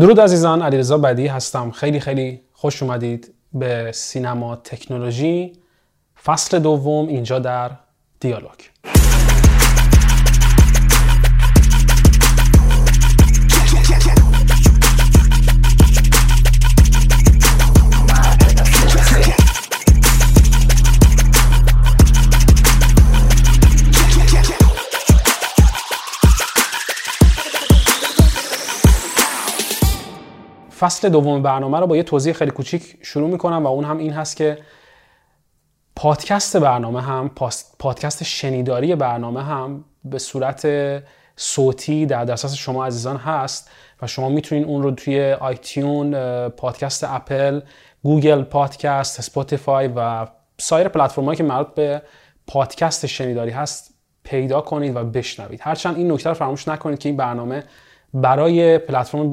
درود عزیزان علیرضا بدی هستم. خیلی خیلی خوش اومدید به سینما تکنولوژی. فصل دوم اینجا در دیالوگ. فصل دوم برنامه رو با یه توضیح خیلی کوچیک شروع می‌کنم و اون هم این هست که پادکست برنامه هم پادکست شنیداری برنامه هم به صورت صوتی در دسترس شما عزیزان هست و شما می‌تونید اون رو توی iTunes پادکست Apple Google Podcast Spotify و سایر پلتفرم‌هایی که مربوط به پادکست شنیداری هست پیدا کنید و بشنوید. هرچند این نکته رو فراموش نکنید که این برنامه برای پلتفرم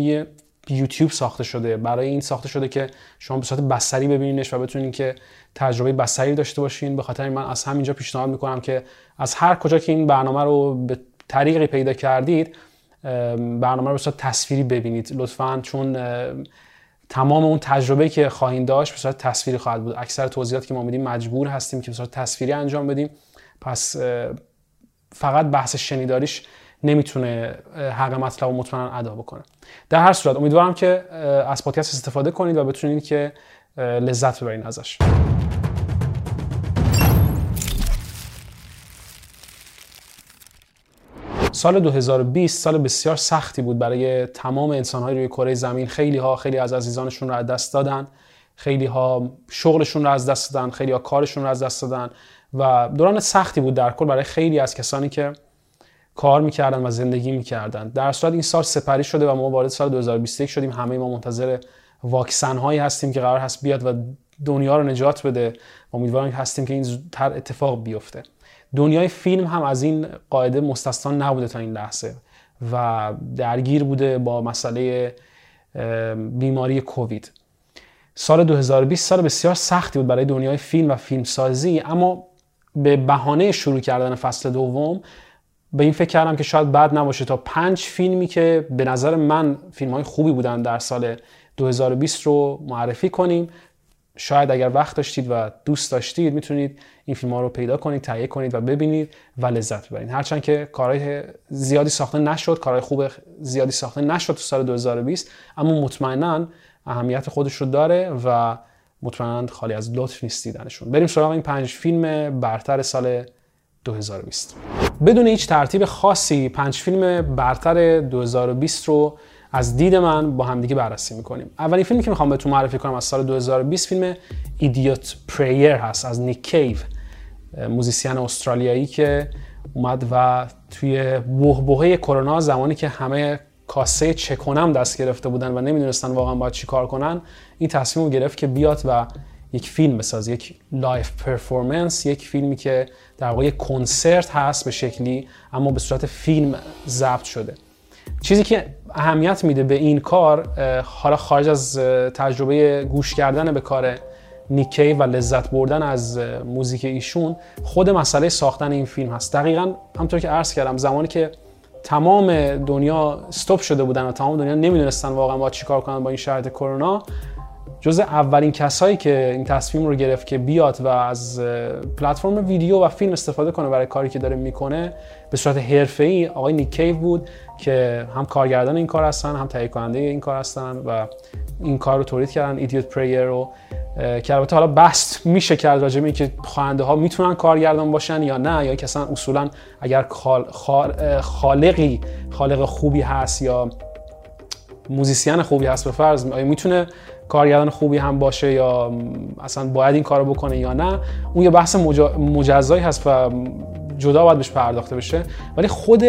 یوتیوب ساخته شده. برای این ساخته شده که شما به صورت بصری ببینینش و بتونین که تجربه بصری داشته باشین. به خاطر من از همینجا پیشنهاد می‌کنم که از هر کجا که این برنامه رو به طریقی پیدا کردید برنامه رو به صورت تصویری ببینید. لطفا چون تمام اون تجربه که خواهید داشت به صورت تصویری خواهد بود. اکثر توضیحاتی که ما میدیم مجبور هستیم که به صورت تصویری انجام بدیم. پس فقط بحث شنیداریش نمی‌تونه حق مطلب و مطمئن ادا بکنه. در هر صورت امیدوارم که از پادکست استفاده کنید و بتونید که لذت ببرید ازش. سال 2020 سال بسیار سختی بود برای تمام انسانهای روی کره زمین. خیلی ها خیلی از عزیزانشون رو از دست دادن. خیلی ها شغلشون رو از دست دادن. خیلی ها کارشون رو از دست دادن. و دوران سختی بود در کل برای خیلی از کسانی که کار می‌کردن و زندگی می‌کردن. در صورت این سال سپری شده و ما وارد سال 2021 شدیم. همه ما منتظر واکسن هایی هستیم که قرار هست بیاد و دنیا رو نجات بده. و امیدوارم هستیم که این زودتر اتفاق بیفته. دنیای فیلم هم از این قاعده مستثنا نبوده تا این لحظه و درگیر بوده با مسئله بیماری کووید. سال 2020 سال بسیار سختی بود برای دنیای فیلم و فیلمسازی اما به بهانه شروع کردن فصل دوم به این فکر کردم که شاید بد نباشه. تا پنج فیلمی که به نظر من فیلم های خوبی بودن در سال 2020 رو معرفی کنیم. شاید اگر وقت داشتید و دوست داشتید می‌تونید این فیلم ها رو پیدا کنید تهیه کنید و ببینید و لذت ببرید. هرچند که کارهای زیادی ساخته نشد کارهای خوب زیادی ساخته نشد تو سال 2020 اما مطمئنا اهمیت خودش رو داره و مطمئنا خالی از لطف نیست دیدنشون. بریم سراغ این پنج فیلم برتر سال 2020 بدون هیچ ترتیب خاصی پنج فیلم برتر 2020 رو از دید من با همدیگه بررسی می‌کنیم. اولین فیلمی که می‌خوام بهتون معرفی کنم از سال 2020 فیلم Idiot Prayer هست از نیک کیو musician استرالیایی که اومد و توی بحبوحه کرونا زمانی که همه کاسه چکنم دست گرفته بودن و نمی‌دونستن واقعا باید چی کار کنن این تصمیم رو گرفت که بیاد و یک فیلم بسازه یک live performance یک فیلمی که در واقع کنسرت هست به شکلی اما به صورت فیلم ضبط شده. چیزی که اهمیت میده به این کار حالا خارج از تجربه گوش کردن به کار نیک کیو و لذت بردن از موزیک ایشون خود مسئله ساختن این فیلم هست. دقیقا همطور که عرض کردم زمانی که تمام دنیا استوب شده بودن و تمام دنیا نمی‌دونستن واقعا با چیکار کنن با این شرایط کرونا جز اولین کسایی که این تصمیم رو گرفت که بیاد و از پلتفرم ویدیو و فیلم استفاده کنه برای کاری که داره می‌کنه به صورت حرفه‌ای آقای نیکیو بود که هم کارگردان این کار هستن هم تهیه کننده این کار هستن و این کار رو تولید کردن ایدیوت پریر رو که البته حالا بحث میشه کرد راجع به اینکه خواننده ها می‌تونن کارگردان باشن یا نه یا که اصلا اصولا اگر خالقی خالق خوبی هست یا موزیسین خوبی هست به فرض می‌تونه کارگردان خوبی هم باشه یا اصلا باید این کارو بکنه یا نه اون یه بحث مجزایی هست و جدا باید بهش پرداخته بشه. ولی خود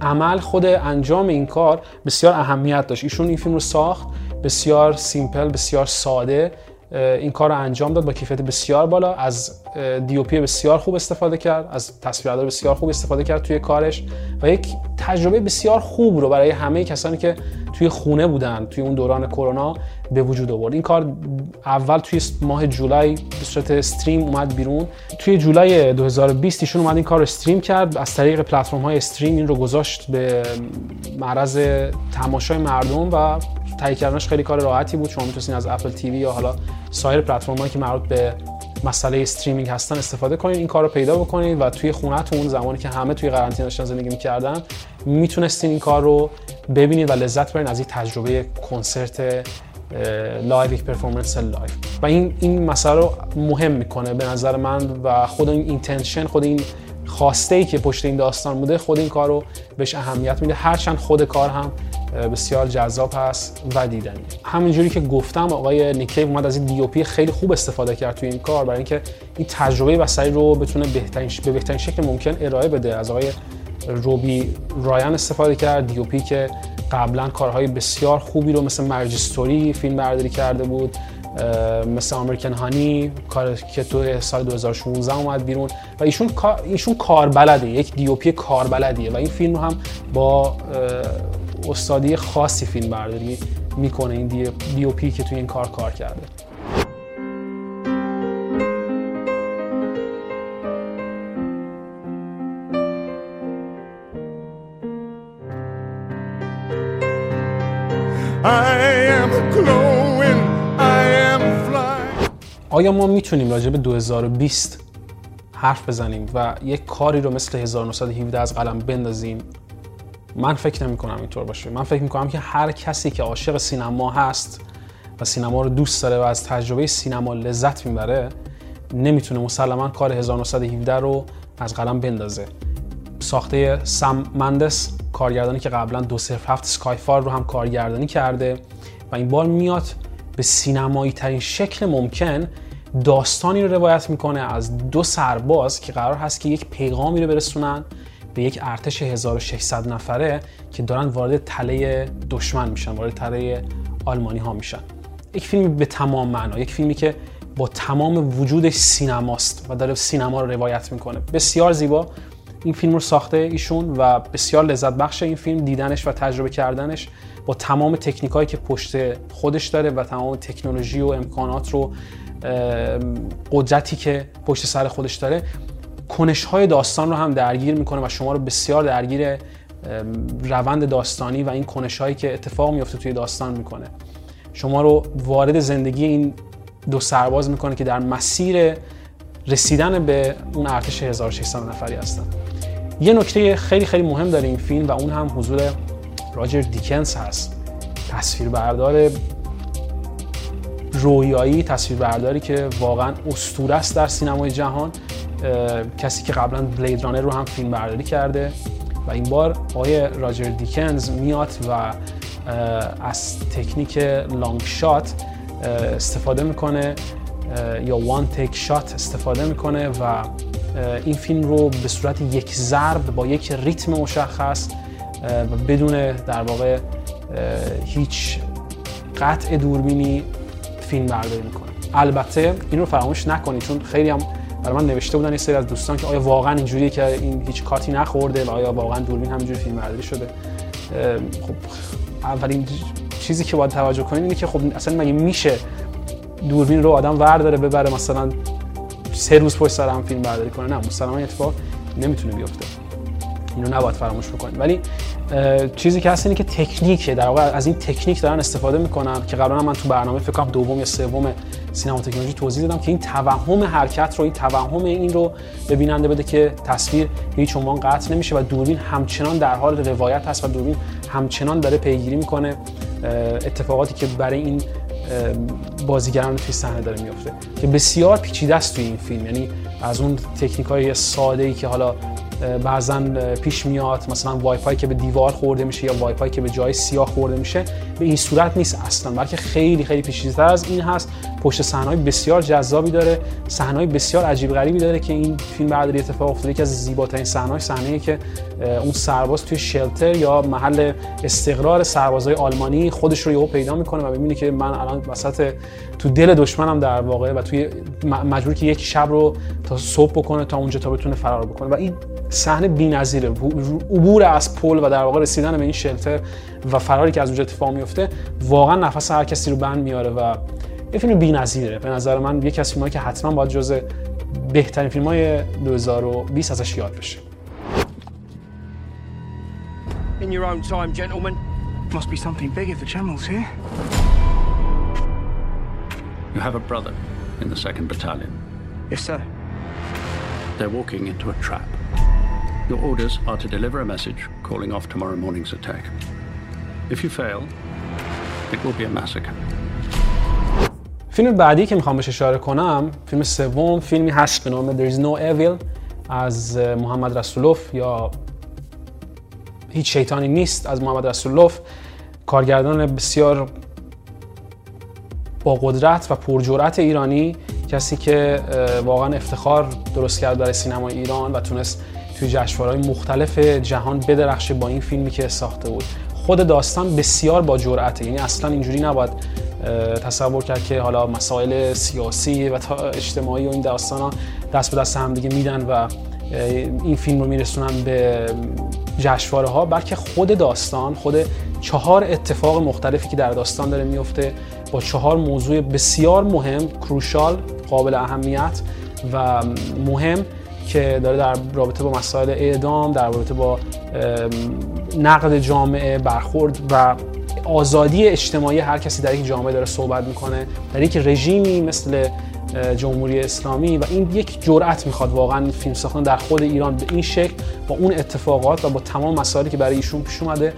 عمل خود انجام این کار بسیار اهمیت داشت. ایشون این فیلم رو ساخت بسیار سیمپل بسیار ساده این کار رو انجام داد با کیفیت بسیار بالا. از دیوپی بسیار خوب استفاده کرد از تصویربرداری بسیار خوب استفاده کرد توی کارش و یک تجربه بسیار خوب رو برای همه کسانی که توی خونه بودن توی اون دوران کرونا به وجود آورد. این کار اول توی ماه جولای به صورت استریم اومد بیرون. توی جولای 2020 ایشون اومد این کار رو استریم کرد. از طریق پلتفرم های استریم این رو گذاشت به معرض تماشای مردم و تهیه کردنش خیلی کار راحتی بود. شما می‌تونید از اپل تیوی یا حالا سایر پلتفرم‌هایی که مربوط به مسئله استریمینگ هستن استفاده کنید این کار رو پیدا بکنید و توی خونهتون زمانی که همه توی قرنطینه داشتن زندگی می‌کردن می‌تونستین این کار رو ببینید و لذت ببرید از این تجربه کنسرت live یک performance live و این این مسئله رو مهم می‌کنه به نظر من و خود این intention خود این خواسته ای که پشت این داستان بوده خود این کار رو بهش اهمیت میده. هرچند خود کار هم بسیار جذاب هست و دیدنی. همینجوری که گفتم آقای نیک کیو اومد از این DP خیلی خوب استفاده کرد توی این کار برای اینکه این تجربه بصری رو بتونه بهترین به بهترین شکل ممکن ارائه بده. از آقای رابی رایان استفاده کرد. DP که قبلا کارهای بسیار خوبی رو مثل مرجستوری فیلم برداری کرده بود مثل امریکن هانی کار که تو سال 2016 اومد بیرون. و ایشون ایشون کاربلده یک دی پی کاربلدیه و این فیلم رو هم با استادی خاصی فیلم برداری می‌کنه این دی او پی که توی این کار کار کرده. آیا ما می‌تونیم راجع به 2020 حرف بزنیم و یک کاری رو مثل 1917 از قلم بندازیم؟ من فکر نمی کنم اینطور باشه. من فکر می کنم که هر کسی که عاشق سینما هست و سینما رو دوست داره و از تجربه سینما لذت می‌بره نمی‌تونه مسلما کار 1917 رو از قلم بندازه. ساخته سم مندس کارگردانی که قبلا دو صرف هفت سکایفار رو هم کارگردانی کرده و این بار میاد به سینمایی ترین شکل ممکن داستانی رو روایت می‌کنه از دو سرباز که قرار هست که یک پیغامی رو برسونن به یک ارتش 1600 نفره که دارن وارد تله دشمن میشن وارد تله آلمانی ها میشن. یک فیلم به تمام معنا یک فیلمی که با تمام وجودش سینماست و داره سینما رو روایت می‌کنه. بسیار زیبا. این فیلم رو ساخته ایشون و بسیار لذت بخش این فیلم دیدنش و تجربه کردنش با تمام تکنیکایی که پشت خودش داره و تمام تکنولوژی و امکانات رو قدرتی که پشت سر خودش داره. کنش های داستان رو هم درگیر می‌کنه و شما رو بسیار درگیر روند داستانی و این کنش هایی که اتفاق میفته توی داستان می‌کنه. شما رو وارد زندگی این دو سرباز می‌کنه که در مسیر رسیدن به اون ارتش 1600 نفری هستن. یه نکته خیلی خیلی مهم داره این فیلم و اون هم حضور راجر دیکنز هست. تصویربردار رویایی تصویربرداری که واقعا اسطوره است در سینمای جهان. کسی که قبلا بلید رانر رو هم فیلم برداری کرده و این بار آقای راجر دیکنز میاد و از تکنیک لانگ شات استفاده می‌کنه یا وان تک شات استفاده می‌کنه و این فیلم رو به صورت یک ضرب با یک ریتم مشخص و بدون در واقع هیچ قطع دوربینی فیلم برداری می‌کنه. البته این رو فراموش نکنید چون خیلی هم برای من نوشته بودن یه سری از دوستان که آیا واقعا اینجوریه که این هیچ کاتی نخورده و آیا واقعا دوربین همینجوری فیلم برداری شده. خب اولین چیزی که باید توجه کنید اینه که خب اصلا مگه میشه دوربین رو آدم ورداره ببره مثلا سه روز پشت سر هم فیلم برداری کنه؟ نه مسلما اتفاق نمی‌تونه بیفته. اینو نباید فراموش بکنید ولی چیزی که هست اینه که تکنیکه. در واقع از این تکنیک دارن استفاده می‌کنن که قبلا من تو برنامه فکر دوم یا سوم سینما تکنولوژی توضیح دادم که این توهم حرکت رو این توهم این رو به بیننده بده که تصویر هیچ عنوان قطع نمیشه و دوربین همچنان در حال روایت هست و دوربین همچنان داره پیگیری می‌کنه اتفاقاتی که برای این بازیگران توی صحنه داره میفته که بسیار پیچیده است توی این فیلم. یعنی از اون تکنیک های ساده ای که حالا بعضا پیش میاد مثلا وای فای که به دیوار خورده میشه یا وای فای که به جای سیاه خورده میشه به این صورت نیست اصلا بلکه خیلی خیلی پیچیده‌تر از این هست. پشت صحنه‌های بسیار جذابی داره صحنه‌های بسیار عجیب غریبی داره که این فیلم برداری اتفاق افتاده. که از زیباترین صحنه‌های صحنه‌ای که اون سرباز توی شلتر یا محل استقرار سربازای آلمانی خودش رو یهو پیدا می‌کنه و می‌بینه که من الان وسط تو دل دشمنم در واقع و توی مجبور که یک شب رو تا صبح بکنه تا اونجا تا بتونه فرار بکنه. و این صحنه بی‌نظیره عبور از پل و در واقع رسیدن به این شلتر و فراری که از اونجا اتفاق میفته واقعا نفس هر کسی رو بند میاره و یه فیلم بی‌نظیره به نظر من یکی از فیلمایی که حتما باید جزء بهترین فیلم های 2020 ازش یاد بشه In your own time, gentlemen. Must be something big if the general's here. You have a brother in the 2nd Battalion. Yes, sir. They're walking into a trap. Your orders are to deliver a message calling off tomorrow morning's attack. If you fail, it will be a massacre. فیلم بعدی که می‌خوام بهش اشاره کنم فیلم سوم فیلمی هست به نام There is no evil از محمد رسولوف یا هیچ شیطانی نیست از محمد رسولوف کارگردان بسیار با قدرت و پرجرأت ایرانی کسی که واقعا افتخار درست کرد برای سینمای ایران و تونست توی جشنواره‌های مختلف جهان بدرخشه با این فیلمی که ساخته بود. خود داستان بسیار با جرأته. یعنی اصلا اینجوری نباید تصور کرد که حالا مسائل سیاسی و اجتماعی و این داستان ها دست به دست هم دیگه میدن و این فیلم رو میرسونن به جشنواره ها بلکه خود داستان خود چهار اتفاق مختلفی که در داستان داره میفته با چهار موضوع بسیار مهم کروشال قابل اهمیت و مهم. که داره در رابطه با مسائل اعدام در رابطه با نقد جامعه برخورد و آزادی اجتماعی هر کسی در یک جامعه داره صحبت می‌کنه در یک رژیمی مثل جمهوری اسلامی و این یک جرأت می‌خواد واقعا فیلم ساختن در خود ایران به این شکل با اون اتفاقات و با تمام مسائلی که برای ایشون پیش اومده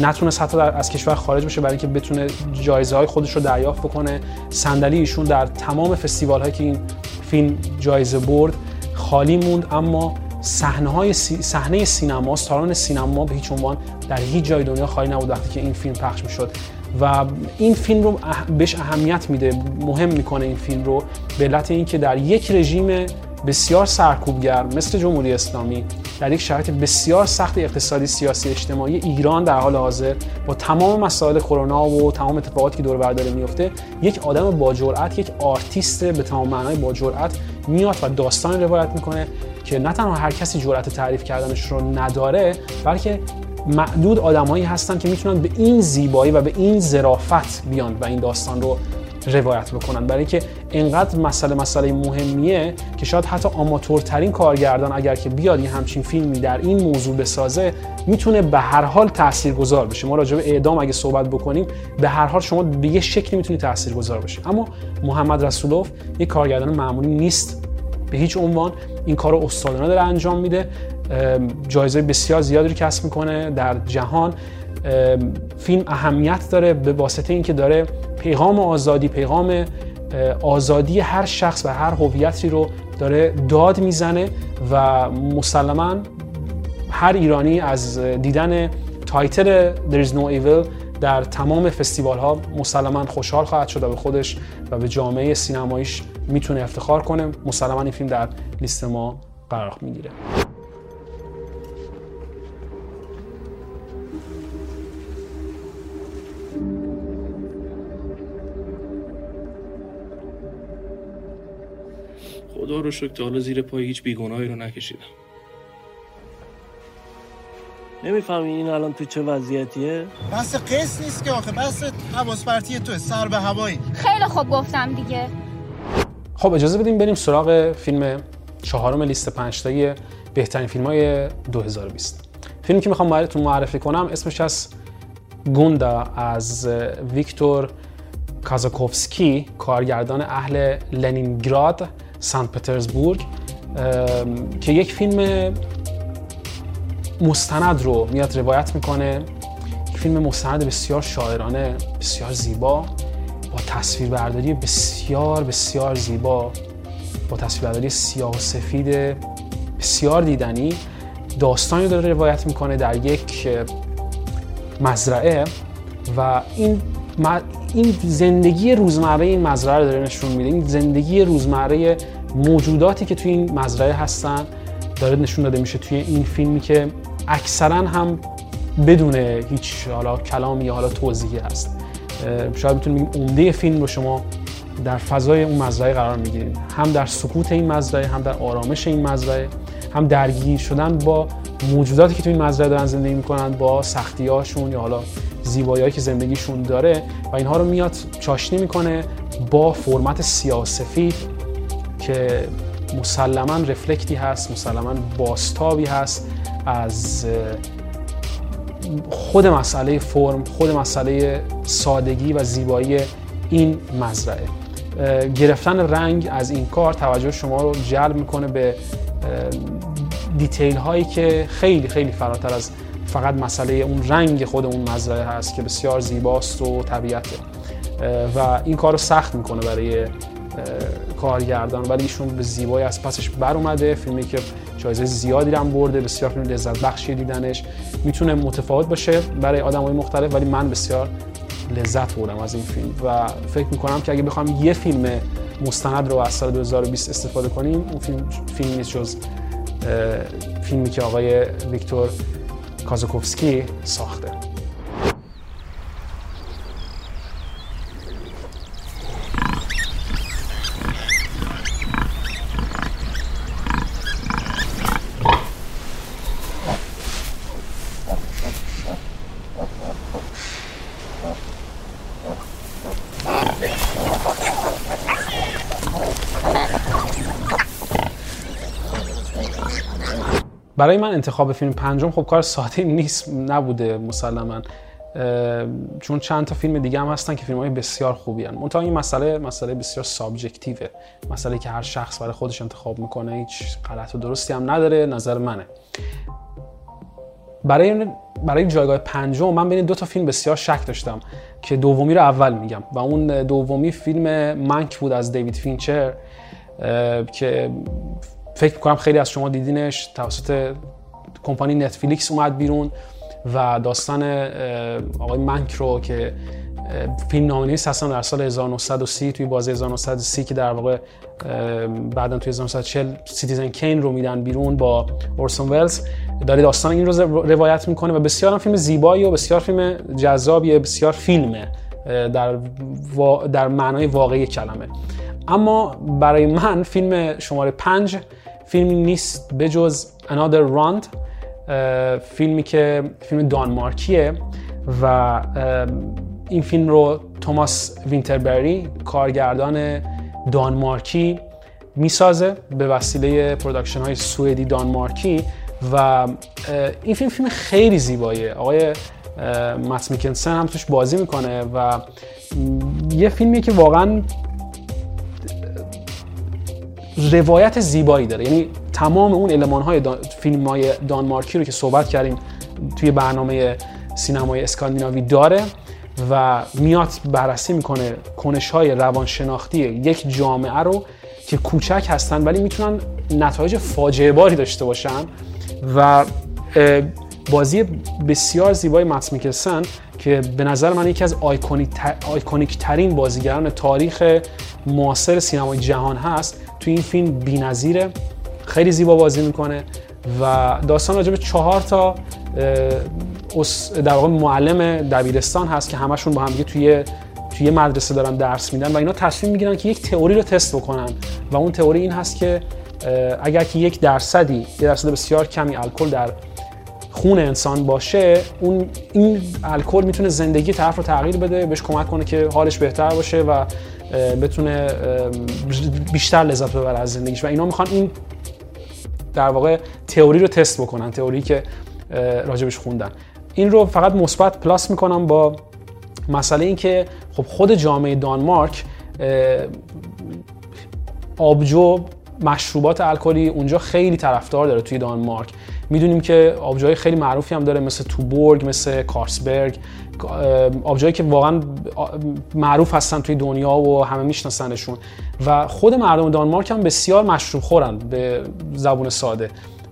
نتونست حتی در از کشور خارج بشه برای اینکه بتونه جایزه های خودش رو دریافت بکنه. صندلی ایشون در تمام فستیوال هایی که این فیلم جایزه برد خالی موند اما صحنه های صحنه سینما سالن سینما به هیچ عنوان در هیچ جای دنیا خالی نبود وقتی که این فیلم پخش می‌شد. و این فیلم رو بهش اهمیت میده مهم می‌کنه این فیلم رو به علت اینکه در یک رژیم بسیار سرکوبگر مثل جمهوری اسلامی در یک شرایط بسیار سخت اقتصادی سیاسی اجتماعی ایران در حال حاضر با تمام مسائل کرونا و تمام اتفاقاتی که دور بر داره میفته یک آدم با جرأت یک آرتیست به تمام معنای با جرأت میاد و داستان روایت می‌کنه که نه تنها هر کسی جرأت تعریف کردنش رو نداره بلکه معدود آدمایی هستن که می‌تونن به این زیبایی و به این ظرافت بیان و این داستان رو روایت بکنن. برای اینکه اینقدر مسئله مسئله مهمیه که شاید حتی آماتورترین کارگردان اگر که بیاد یه همچین فیلمی در این موضوع بسازه می‌تونه به هر حال تاثیرگذار بشه. ما راجع به اعدام اگه صحبت بکنیم به هر حال شما به یه شکلی می‌تونی تاثیرگذار بشه اما محمد رسولوف یه کارگردان معمولی نیست به هیچ عنوان. این کار رو استادانه داره انجام میده. جایزه بسیار زیادی رو کسب می‌کنه در جهان. فیلم اهمیت داره به واسطه اینکه داره پیغام آزادی پیغام آزادی هر شخص و هر هویتی رو داره داد می‌زنه و مسلما هر ایرانی از دیدن title There is no evil در تمام فستیوال ها مسلما خوشحال خواهد شد و به خودش و به جامعه سینماییش می‌تونه افتخار کنه. مسلما این فیلم در لیست ما قرار می‌گیره. خدا رو شکر حالا زیر پای هیچ بیگناهی رو نکشیدم. نمی‌فهمی این الان تو چه وضعیتیه؟ بس قص نیست که آخه بس حواس پرتی تو سر به هوایی. خیلی خوب گفتم دیگه. خب اجازه بدیم بریم سراغ فیلم چهارم لیست پنج بهترین فیلم های 2020 فیلمی که می‌خوام براتون معرفی کنم اسمش از گوندا از ویکتور کازاکوفسکی کارگردان اهل لنینگراد. سنت پترزبورگ که یک فیلم مستند رو میاد روایت می‌کنه. یک فیلم مستند بسیار شاعرانه بسیار زیبا با تصویربرداری بسیار بسیار زیبا با تصویربرداری سیاه و سفید بسیار دیدنی. داستانی داره روایت می‌کنه در یک مزرعه و این این زندگی روزمره این مزرعه رو داره نشون میده. این زندگی روزمره موجوداتی که توی این مزرعه هستن داره نشون داده میشه توی این فیلمی که اکثرا هم بدون هیچ حالا کلامی یا حالا توضیحی هست. شاید بتونیم بگیم عمده فیلم رو شما در فضای اون مزرعه قرار می‌گیرید. هم در سکوت این مزرعه هم در آرامش این مزرعه هم درگیر شدن با موجوداتی که توی این مزرعه دارن زندگی می‌کنن با سختیاشون یا حالا زیبایی که زندگیشون داره و اینها رو میاد چاشنی می‌کنه با فرمت سیاسفید که مسلما رفلکتی هست مسلما باستابی هست از خود مسئله فرم خود مسئله سادگی و زیبایی این مزرعه. گرفتن رنگ از این کار توجه شما رو جلب می‌کنه به دیتیل هایی که خیلی خیلی فراتر از فقط مسئله اون رنگ خود اون مزرعه هست که بسیار زیباست و طبیعته. و این کار رو سخت می‌کنه برای کارگردان. ولی ایشون به زیبایی از پسش بر اومده. فیلمی که جایزه زیادی هم برده. بسیار فیلم لذت بخشی دیدنش. می‌تونه متفاوت باشه برای آدم های مختلف ولی من بسیار لذت بردم از این فیلم. و فکر می‌کنم که اگه بخوام یه فیلم مستند رو از سال 2020 استفاده کنیم اون فیلم فیلم نیست جز فیلمی که آقای ویکتور کازوکوفسکی ساخته. برای من انتخاب فیلم پنجم خب کار ساده نیست نبوده مسلما. چون چند تا فیلم دیگه هم هستن که فیلم های بسیار خوبی هن. منتها این مسئله مسئله بسیار subjective ه. مسئله که هر شخص برای خودش انتخاب می‌کنه هیچ غلط و درستی هم نداره نظر منه. برای برای جایگاه پنجم من بین دو تا فیلم بسیار شک داشتم که دومی رو اول میگم. و اون دومی فیلم منک بود از دیوید فینچر که فکر می‌کنم خیلی از شما دیدینش توسط کمپانی نتفلیکس اومد بیرون و داستان آقای منک رو که فیلمنامه‌نویس هستن در سال 1930 توی بازه 1930 که در واقع بعدا توی 1940 Citizen Kane رو میدن بیرون با اورسون ولز داره داستان این رو روایت می‌کنه و بسیار هم فیلم زیبایی و بسیار فیلم جذابیه بسیار فیلمه در, در معنای واقعی کلمه. اما برای من فیلم شماره پنج فیلمی نیست به جز Another Round فیلمی که فیلم دانمارکیه و این فیلم رو توماس وینتربرگ کارگردان دانمارکی می‌سازه به وسیله production های سوئدی دانمارکی و این فیلم فیلم خیلی زیباییه. آقای مات میکنسن هم توش بازی می‌کنه و یه فیلمی که واقعا روایت زیبایی داره. یعنی تمام اون علمان های فیلم های دانمارکی رو که صحبت کردیم توی برنامه سینمای اسکاندیناوی داره و میاد بررسی می‌کنه کنش های روانشناختی یک جامعه رو که کوچک هستن ولی می‌تونن نتایج فاجعه باری داشته باشن و بازی بسیار زیبای مات میکلسن که به نظر من یکی از آیکونیک ترین بازیگران تاریخ معاصر سینمای جهان هست. توی این فیلم بی‌نظیره. خیلی زیبا بازی می‌کنه و داستان راجع به چهار تا در واقع معلم دبیرستان هست که همشون با هم دیگه توی توی مدرسه دارن درس میدن و اینا تصمیم می‌گیرن که یک تئوری رو تست بکنن. و اون تئوری این هست که اگر که یک درصدی یک درصد بسیار کمی الکل در خون انسان باشه اون این الکل می‌تونه زندگی طرف رو تغییر بده بهش کمک کنه که حالش بهتر باشه و بتونه بیشتر لذت ببره از زندگیش. و اینا می‌خوان این در واقع تئوری رو تست بکنن تئوری که راجبش خوندن. این رو فقط مثبت پلاس می‌کنم با مسئله این که خب خود جامعه دانمارک آبجو مشروبات الکلی اونجا خیلی طرفدار داره توی دانمارک. می‌دونیم که آبجوهای خیلی معروفی هم داره مثل توبورگ مثل کارسبرگ. آبجوهایی که واقعا معروف هستن توی دنیا و همه میشناسنشون. و خود مردم دانمارک هم بسیار مشروب خورن به زبون ساده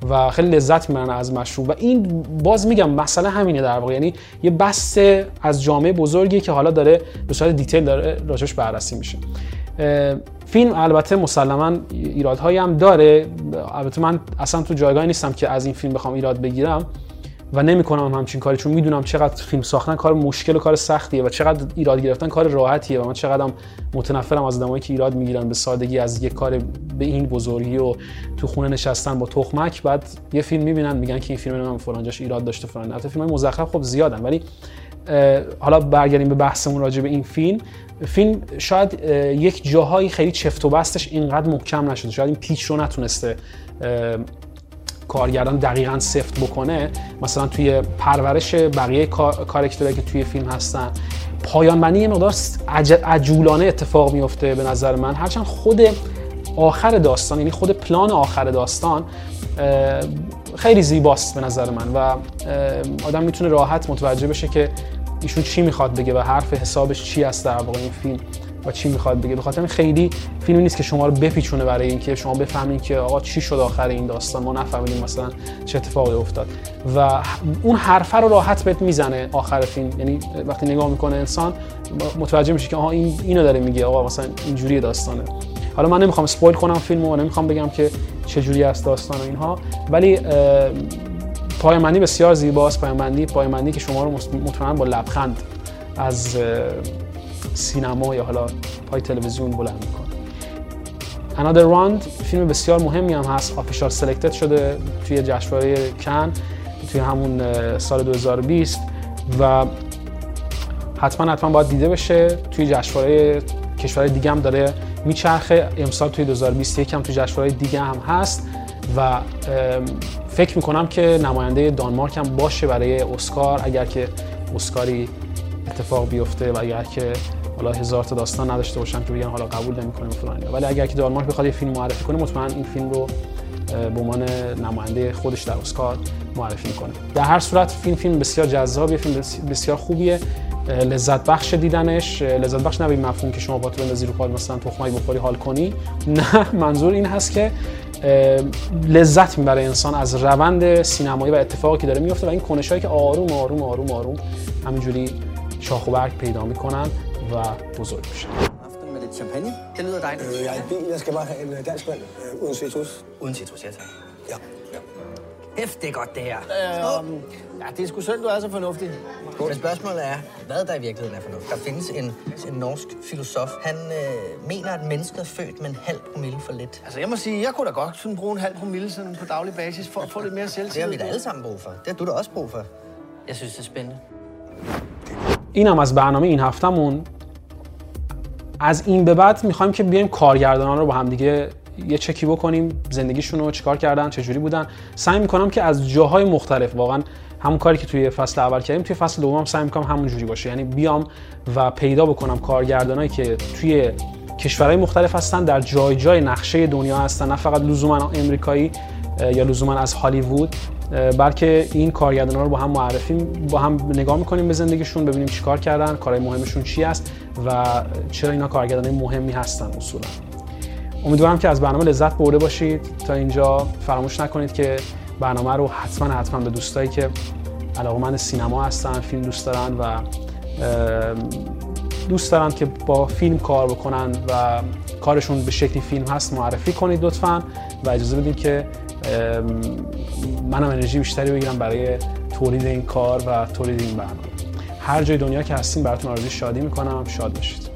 و خیلی لذت می‌برن از مشروب. و این باز میگم مسئله همینه در واقع. یعنی یه بسته از جامعه بزرگی که حالا داره به صورت دیتیل داره راجعش بررسی میشه. فیلم البته مسلما ایرادهایی هم داره. البته من اصلا تو جایگاهی نیستم که از این فیلم بخوام ایراد بگیرم. و نمی‌کنم همچین کاری چون می‌دونم چقدر فیلم ساختن کار مشکل و کار سختیه و چقدر ایراد گرفتن کار راحتیه و من چقدرم متنفرم از آدمایی که ایراد می‌گیرن به سادگی از یک کار به این بزرگی و تو خونه نشستن با تخمک. بعد یه فیلم می‌بینن میگن که این فیلم من فلانجاش ایراد داشته فلان البته فیلم مزخرف خب زیادن ولی حالا برگردیم به بحثمون راجع به این فیلم. فیلم شاید یک جاهایی خیلی چفت و بستش اینقدر محکم نشده. شاید این پیچ رو نتونسته کارگردان دقیقا سفت بکنه مثلا توی پرورش بقیه کارکترهایی که توی فیلم هستن. پایان بندی یه مقدار عجولانه اتفاق میفته به نظر من. هرچند خود آخر داستان یعنی خود پلان آخر داستان خیلی زیباست به نظر من و آدم می‌تونه راحت متوجه بشه که ایشون چی می‌خواد بگه و حرف حسابش چی است در واقع این فیلم. و چی می‌خواد بگه. بخاطر خیلی فیلمی نیست که شما رو بپیچونه برای اینکه شما بفهمید که آقا چی شد آخر این داستان. ما نفهمیدیم مثلا چه اتفاقی افتاد. و اون حرفه رو راحت بهت می‌زنه آخر فیلم. یعنی وقتی نگاه می‌کنه انسان متوجه میشه که آها این اینو داره میگه. آقا مثلا اینجوری داستانه. حالا من نمی‌خوام اسپویل کنم فیلمو و نمی‌خوام بگم که چه جوری است داستان و اینها. ولی پایمندی بسیار زیباست. پایمندی پایمندی که شما رو مطمئنا با لبخند از سینما یا حالا پای تلویزیون بلند می‌کنه. Another Round فیلم بسیار مهمی هم هست آفیشال سلکتد شده توی جشنواره کن توی همون سال 2020 و حتما حتما باید دیده بشه. توی جشنواره کشور دیگه هم داره میچرخه. امسال توی 2021 هم توی جشنواره دیگه هم هست و فکر می‌کنم که نماینده دانمارک هم باشه برای اسکار. اگر که اسکاری اتفاق بیفته و اگر که حالا هزار تا داستان نداشته باشن که بگن حالا قبول نمی‌کنیم فلان ولی اگر که دانمارک بخواد یه فیلم معرفی کنه مطمئن این فیلم رو به عنوان نماینده خودش در اسکار معرفی می‌کنه. در هر صورت فیلم فیلم بسیار جذابیه فیلم بسیار خوبیه. لذت بخش دیدنش لذت بخش نه مفهوم که شما با تو بندازی رو پاد مثلا تخمای بخوری حال کنی. نه منظور این هست که لذت می‌بره انسان از روند سینمایی و اتفاقی که داره میفته و این کنشایی که آروم آروم آروم آروم همینجوری شاخ و برگ پیدا می‌کنن. و بزرگ میشن med lidt champagne. Det lyder dejligt. Øh, jeg er i bil. Jeg skal bare have en øh, dansk vand øh, uden citrus. Uden citrus, ja tak. Ja. ja. Hæft, det er godt, det her. Øh, ja, det er sgu synd, du er så fornuftig. Men spørgsmålet er, hvad der i virkeligheden er fornuft. Der findes en, en norsk filosof. Han øh, mener, at mennesket er født med en halv promille for lidt. Altså, jeg må sige, jeg kunne da godt sådan bruge en halv promille sådan på daglig basis for at få lidt mere selvtillid. Det har vi da alle sammen brug for. Det har du da også brug for. Jeg synes, det er spændende. اینم از برنامه این هفتمون از این به بعد می‌خوایم که بیایم کارگردانان رو با هم دیگه یه چکی بکنیم زندگیشون رو چیکار کردن چجوری بودن. سعی می‌کنم که از جاهای مختلف واقعا همون کاری که توی فصل اول کردیم توی فصل دوم سعی می‌کنم همون جوری باشه. یعنی بیام و پیدا بکنم کارگردانایی که توی کشورهای مختلف هستن در جای جای نقشه دنیا هستن نه فقط لزوما امریکایی. یا لزوما از هالیوود بلکه این کارگردانا رو با هم معرفی با هم نگاه می‌کنیم به زندگیشون ببینیم چیکار کردن کارهای مهمشون چی است و چرا اینا کارگردانای مهمی هستن اصولا. امیدوارم که از برنامه لذت برده باشید. تا اینجا فراموش نکنید که برنامه رو حتما حتما به دوستایی که علاقمند سینما هستن فیلم دوست دارن و دوست دارن که با فیلم کار بکنن و کارشون به شکلی فیلم هست معرفی کنید لطفا. و اجازه بدید که منم انرژی بیشتری بگیرم برای تولید این کار و تولید این برنامه. هر جای دنیا که هستین براتون آرزوی شادی می‌کنم. شاد باشید.